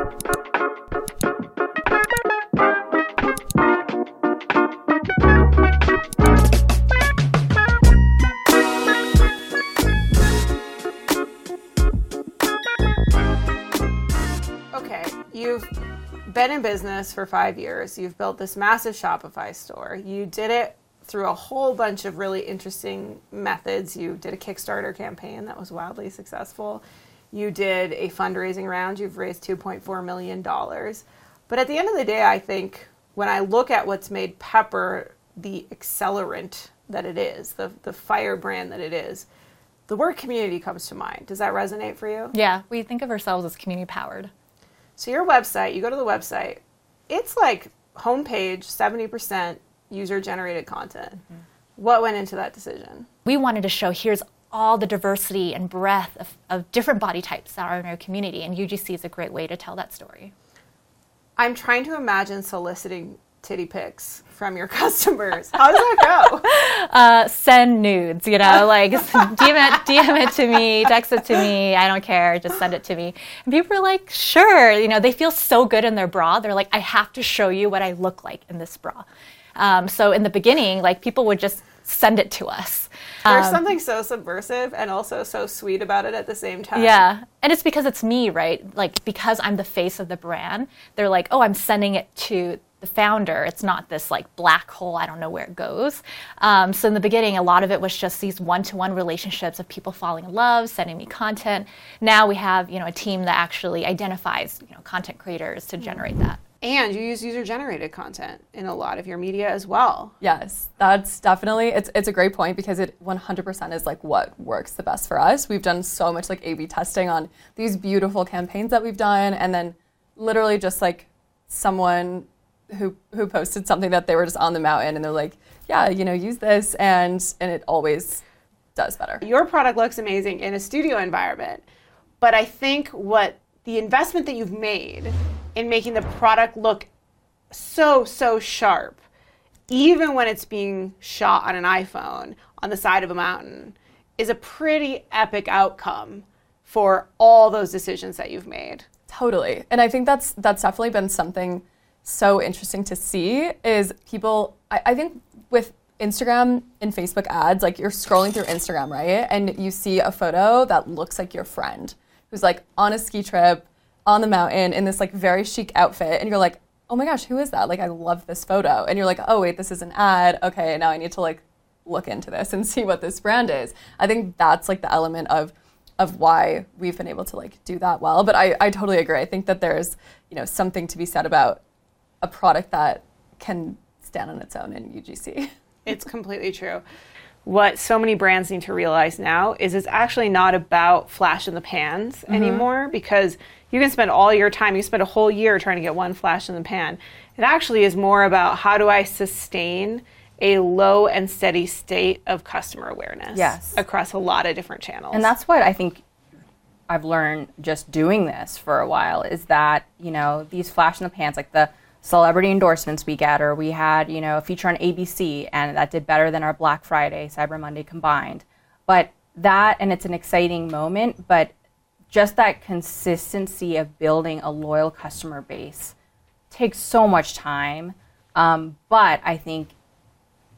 Okay, you've been in business for five years. You've built this massive Shopify store. You did it through a whole bunch of really interesting methods. You did a Kickstarter campaign that was wildly successful. You did a fundraising round. You've raised $2.4 million. But at the end of the day, I think when I look at what's made Pepper the accelerant that it is, the, the firebrand that it is, the word community comes to mind. Does that resonate for you? Yeah, we think of ourselves as community powered. So your website, you go to the website, it's like homepage 70% user generated content. Mm-hmm. What went into that decision? We wanted to show here's all the diversity and breadth of, of different body types that are in our community, and UGC is a great way to tell that story. I'm trying to imagine soliciting titty pics from your customers. How does that go? Uh, send nudes, you know, like DM it, DM it to me, text it to me. I don't care, just send it to me. And people are like, sure, you know, they feel so good in their bra. They're like, I have to show you what I look like in this bra. Um, so in the beginning, like people would just send it to us. There's Um, something so subversive and also so sweet about it at the same time. Yeah. And it's because it's me, right? Like, because I'm the face of the brand, they're like, oh, I'm sending it to the founder. It's not this like black hole, I don't know where it goes. Um, so in the beginning, a lot of it was just these one to one relationships of people falling in love, sending me content. Now we have, you know, a team that actually identifies, you know, content creators to generate that. And you use user generated content in a lot of your media as well. Yes, that's definitely it's it's a great point because it 100% is like what works the best for us. We've done so much like A/B testing on these beautiful campaigns that we've done, and then literally just like someone who who posted something that they were just on the mountain and they're like, yeah, you know, use this, and and it always does better. Your product looks amazing in a studio environment, but I think what the investment that you've made in making the product look so so sharp, even when it's being shot on an iPhone on the side of a mountain, is a pretty epic outcome for all those decisions that you've made. Totally. And I think that's that's definitely been something so interesting to see is people I, I think with Instagram and Facebook ads, like you're scrolling through Instagram, right? And you see a photo that looks like your friend who's like on a ski trip on the mountain in this like very chic outfit and you're like, "Oh my gosh, who is that? Like I love this photo." And you're like, "Oh wait, this is an ad. Okay, now I need to like look into this and see what this brand is." I think that's like the element of of why we've been able to like do that well. But I, I totally agree. I think that there's, you know, something to be said about a product that can stand on its own in UGC. It's completely true. What so many brands need to realize now is it's actually not about flash in the pans mm-hmm. anymore because you can spend all your time, you spend a whole year trying to get one flash in the pan. It actually is more about how do I sustain a low and steady state of customer awareness Yes. across a lot of different channels. And that's what I think I've learned just doing this for a while is that, you know, these flash in the pans, like the celebrity endorsements we get, or we had, you know, a feature on ABC and that did better than our Black Friday, Cyber Monday combined. But that, and it's an exciting moment, but just that consistency of building a loyal customer base takes so much time. Um, but I think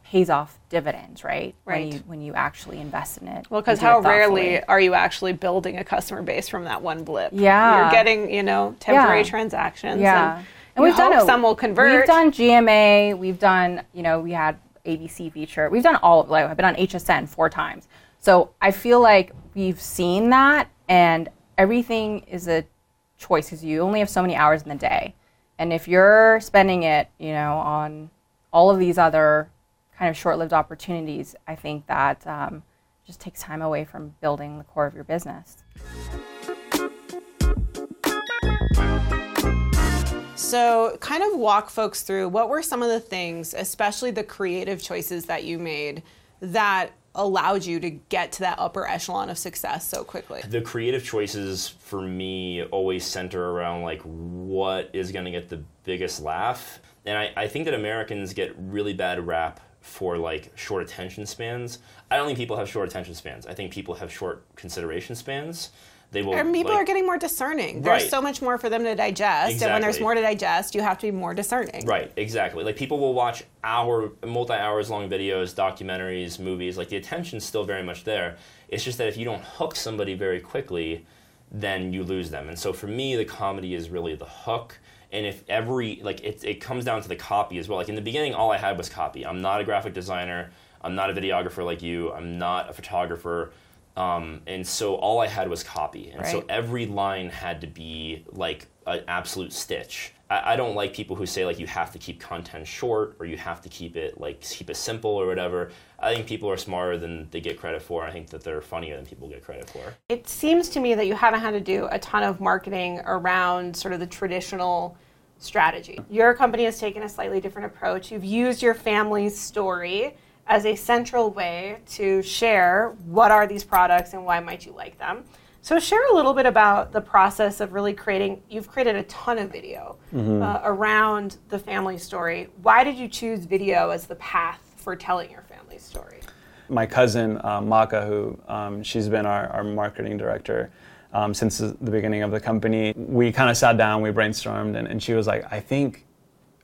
pays off dividends, right? Right. When you when you actually invest in it. well, because how rarely are you actually building a customer base from that one blip? Yeah. You're getting, you know, temporary Yeah. transactions. Yeah. And, And we've done a- some will convert. We've done GMA. We've done, you know, we had ABC feature. We've done all. Like I've been on HSN four times. So I feel like we've seen that, and everything is a choice because you only have so many hours in the day, and if you're spending it, you know, on all of these other kind of short-lived opportunities, I think that um, just takes time away from building the core of your business. So, kind of walk folks through what were some of the things, especially the creative choices that you made, that allowed you to get to that upper echelon of success so quickly? the creative choices for me always center around like what is going to get the biggest laugh. And I, I think that americans get really bad rap for like short attention spans. I don't think people have short attention spans. I think people have short consideration spans They will. And people like- are getting more discerning. There's Right. so much more for them to digest, and when there's more to digest, you have to be more discerning. Right, exactly. Like people will watch hour, multi hours long videos, documentaries, movies. Like the attention's still very much there. It's just that if you don't hook somebody very quickly, then you lose them. And so for me, the comedy is really the hook. And if every like it, it comes down to the copy as well. Like in the beginning, all I had was copy. I'm not a graphic designer. I'm not a videographer like you. I'm not a photographer. Um, and so all I had was copy. And so every line had to be like an absolute stitch. I, I don't like people who say like you have to keep content short or you have to keep it like keep it simple or whatever. I think people are smarter than they get credit for. I think that they're funnier than people get credit for. It seems to me that you haven't had to do a ton of marketing around sort of the traditional strategy. Your company has taken a slightly different approach. You've used your family's story as a central way to share what are these products and why might you like them. So share a little bit about the process of really creating. You've created a ton of video uh, around the family story. Why did you choose video as the path for telling your family story? my cousin uh, Maka, who um, she's been our, our marketing director um, since the beginning of the company. We kind of sat down, we brainstormed, and, and she was like, "I think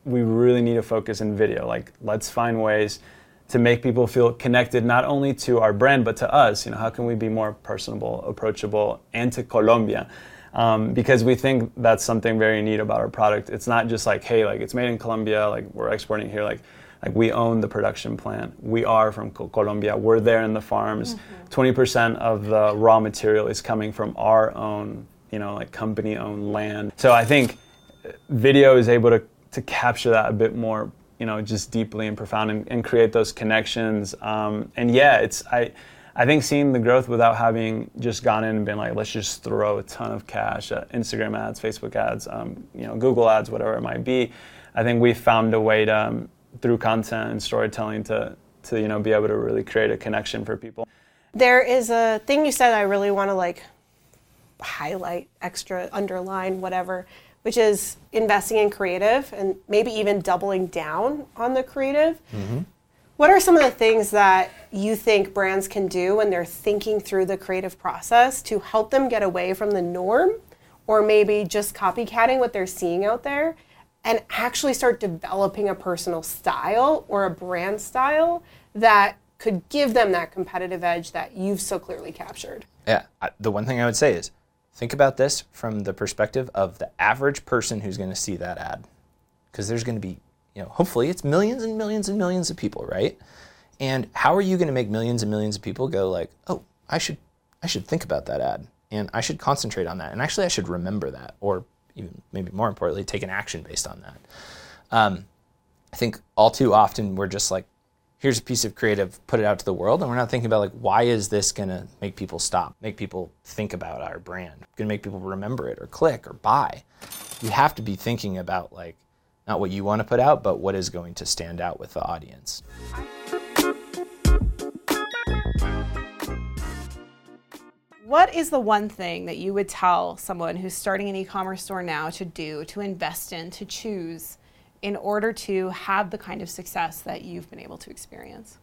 we really need to focus in video. Like, let's find ways to make people feel connected not only to our brand but to us. You know, how can we be more personable, approachable, and to Colombia?" Um, because we think that's something very neat about our product. It's not just like, hey, like it's made in Colombia, like we're exporting here, like like we own the production plant. We are from Colombia. We're there in the farms. 20% of the raw material is coming from our own, you know, like company owned land. So I think video is able to, to capture that a bit more, you know, just deeply and profound and, and create those connections. Um, and yeah, it's, I, I think seeing the growth without having just gone in and been like, let's just throw a ton of cash at Instagram ads, Facebook ads, um, you know, Google ads, whatever it might be. I think we found a way to, um, through content and storytelling, to, to you know, be able to really create a connection for people. There is a thing you said I really want to like highlight, extra, underline, whatever, which is investing in creative and maybe even doubling down on the creative. Mm-hmm. What are some of the things that you think brands can do when they're thinking through the creative process to help them get away from the norm or maybe just copycatting what they're seeing out there and actually start developing a personal style or a brand style that could give them that competitive edge that you've so clearly captured? Yeah, the one thing I would say is think about this from the perspective of the average person who's going to see that ad. Because there's going to be, you know, hopefully it's millions and millions and millions of people, right? And how are you going to make millions and millions of people go like, "Oh, I should I should think about that ad and I should concentrate on that and actually I should remember that or even maybe more importantly take an action based on that." Um, I think all too often we're just like, here's a piece of creative, put it out to the world, and we're not thinking about like, why is this gonna make people stop, make people think about our brand, gonna make people remember it or click or buy. You have to be thinking about like, not what you want to put out, but what is going to stand out with the audience. What is the one thing that you would tell someone who's starting an e commerce store now to do, to invest in, to choose in order to have the kind of success that you've been able to experience?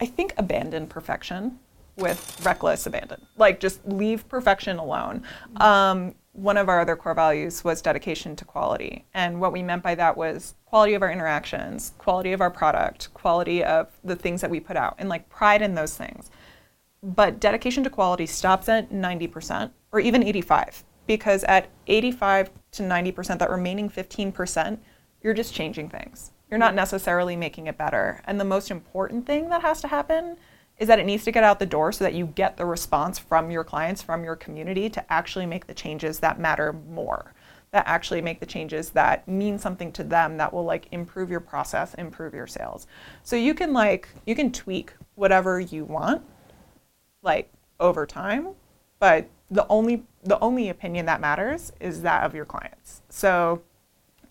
I think abandon perfection with reckless abandon. Like just leave perfection alone. Um, one of our other core values was dedication to quality. And what we meant by that was quality of our interactions, quality of our product, quality of the things that we put out, and like pride in those things. But dedication to quality stops at 90% or even 85 because at 85 to 90%, that remaining 15%, you're just changing things. You're not necessarily making it better. And the most important thing that has to happen is that it needs to get out the door so that you get the response from your clients, from your community to actually make the changes that matter more, that actually make the changes that mean something to them that will like improve your process, improve your sales. So you can like you can tweak whatever you want like over time, but the only the only opinion that matters is that of your clients. So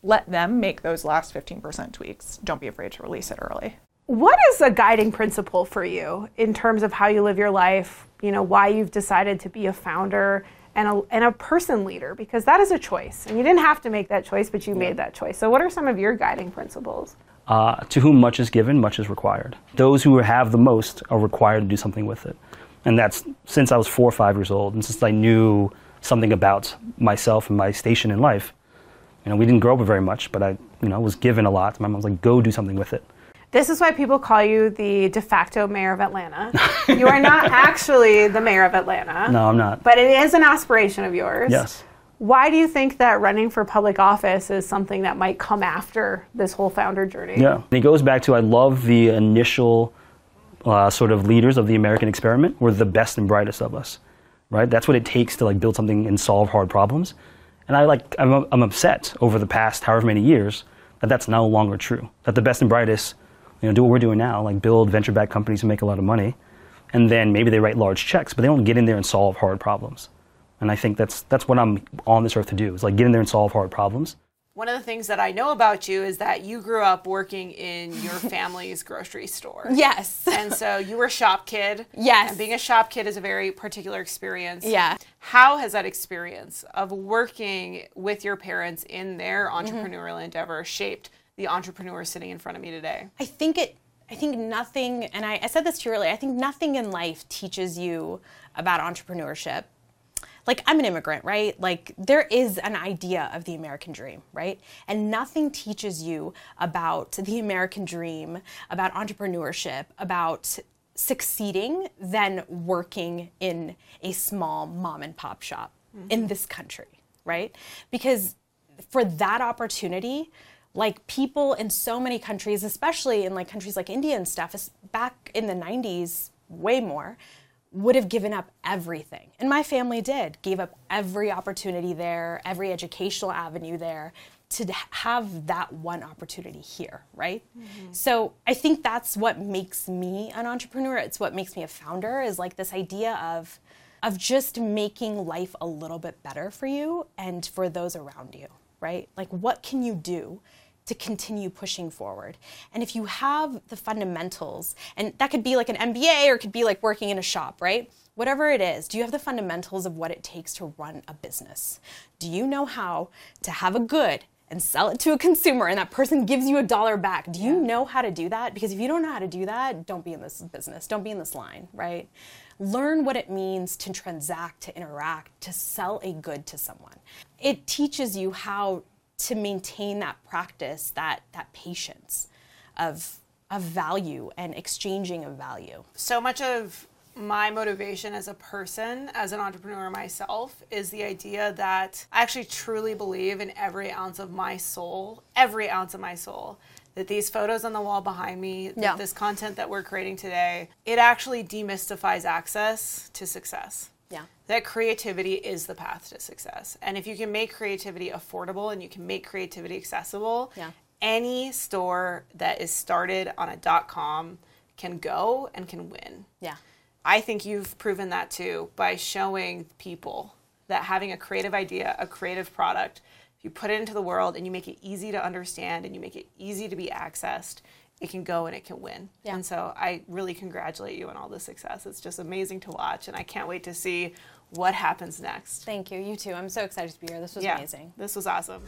let them make those last 15% tweaks. Don't be afraid to release it early. What is a guiding principle for you in terms of how you live your life? You know, why you've decided to be a founder and a, and a person leader? Because that is a choice. And you didn't have to make that choice, but you made that choice. So, what are some of your guiding principles? Uh, to whom much is given, much is required. Those who have the most are required to do something with it. And that's since I was four or five years old, and since I knew something about myself and my station in life. You know, we didn't grow up with very much, but I, you know, was given a lot. My mom was like, "Go do something with it." This is why people call you the de facto mayor of Atlanta. you are not actually the mayor of Atlanta. No, I'm not. But it is an aspiration of yours. Yes. Why do you think that running for public office is something that might come after this whole founder journey? Yeah. And it goes back to I love the initial uh, sort of leaders of the American experiment were the best and brightest of us, right? That's what it takes to like build something and solve hard problems. And I like I'm, I'm upset over the past however many years that that's no longer true. That the best and brightest, you know, do what we're doing now, like build venture-backed companies and make a lot of money, and then maybe they write large checks, but they don't get in there and solve hard problems. And I think that's that's what I'm on this earth to do is like get in there and solve hard problems. One of the things that I know about you is that you grew up working in your family's grocery store. Yes. And so you were a shop kid. Yes. And being a shop kid is a very particular experience. Yeah. How has that experience of working with your parents in their mm-hmm. entrepreneurial endeavor shaped the entrepreneur sitting in front of me today? I think it. I think nothing, and I, I said this to you earlier. I think nothing in life teaches you about entrepreneurship. Like I'm an immigrant, right? Like there is an idea of the American dream, right? And nothing teaches you about the American dream, about entrepreneurship, about succeeding than working in a small mom and pop shop in mm-hmm. this country, right? Because for that opportunity, like people in so many countries, especially in like countries like India and stuff, is back in the 90s, way more, would have given up everything. And my family did, gave up every opportunity there, every educational avenue there to have that one opportunity here, right? Mm-hmm. So I think that's what makes me an entrepreneur. It's what makes me a founder is like this idea of of just making life a little bit better for you and for those around you, right? Like what can you do to continue pushing forward. And if you have the fundamentals, and that could be like an MBA or it could be like working in a shop, right? Whatever it is, do you have the fundamentals of what it takes to run a business? Do you know how to have a good and sell it to a consumer and that person gives you a dollar back? Do you know how to do that? Because if you don't know how to do that, don't be in this business, don't be in this line, right? Learn what it means to transact, to interact, to sell a good to someone. It teaches you how to maintain that practice, that that patience of of value and exchanging of value. So much of my motivation as a person, as an entrepreneur myself, is the idea that I actually truly believe in every ounce of my soul, every ounce of my soul, that these photos on the wall behind me, Yeah. this content that we're creating today, it actually demystifies access to success. Yeah. that creativity is the path to success. And if you can make creativity affordable and you can make creativity accessible, Yeah. any store that is started on a dot com can go and can win. Yeah. I think you've proven that too by showing people that having a creative idea, a creative product, if you put it into the world and you make it easy to understand and you make it easy to be accessed, it can go and it can win. Yeah. And so I really congratulate you on all the success. It's just amazing to watch and I can't wait to see what happens next. Thank you. You too. I'm so excited to be here. This was yeah, amazing. This was awesome.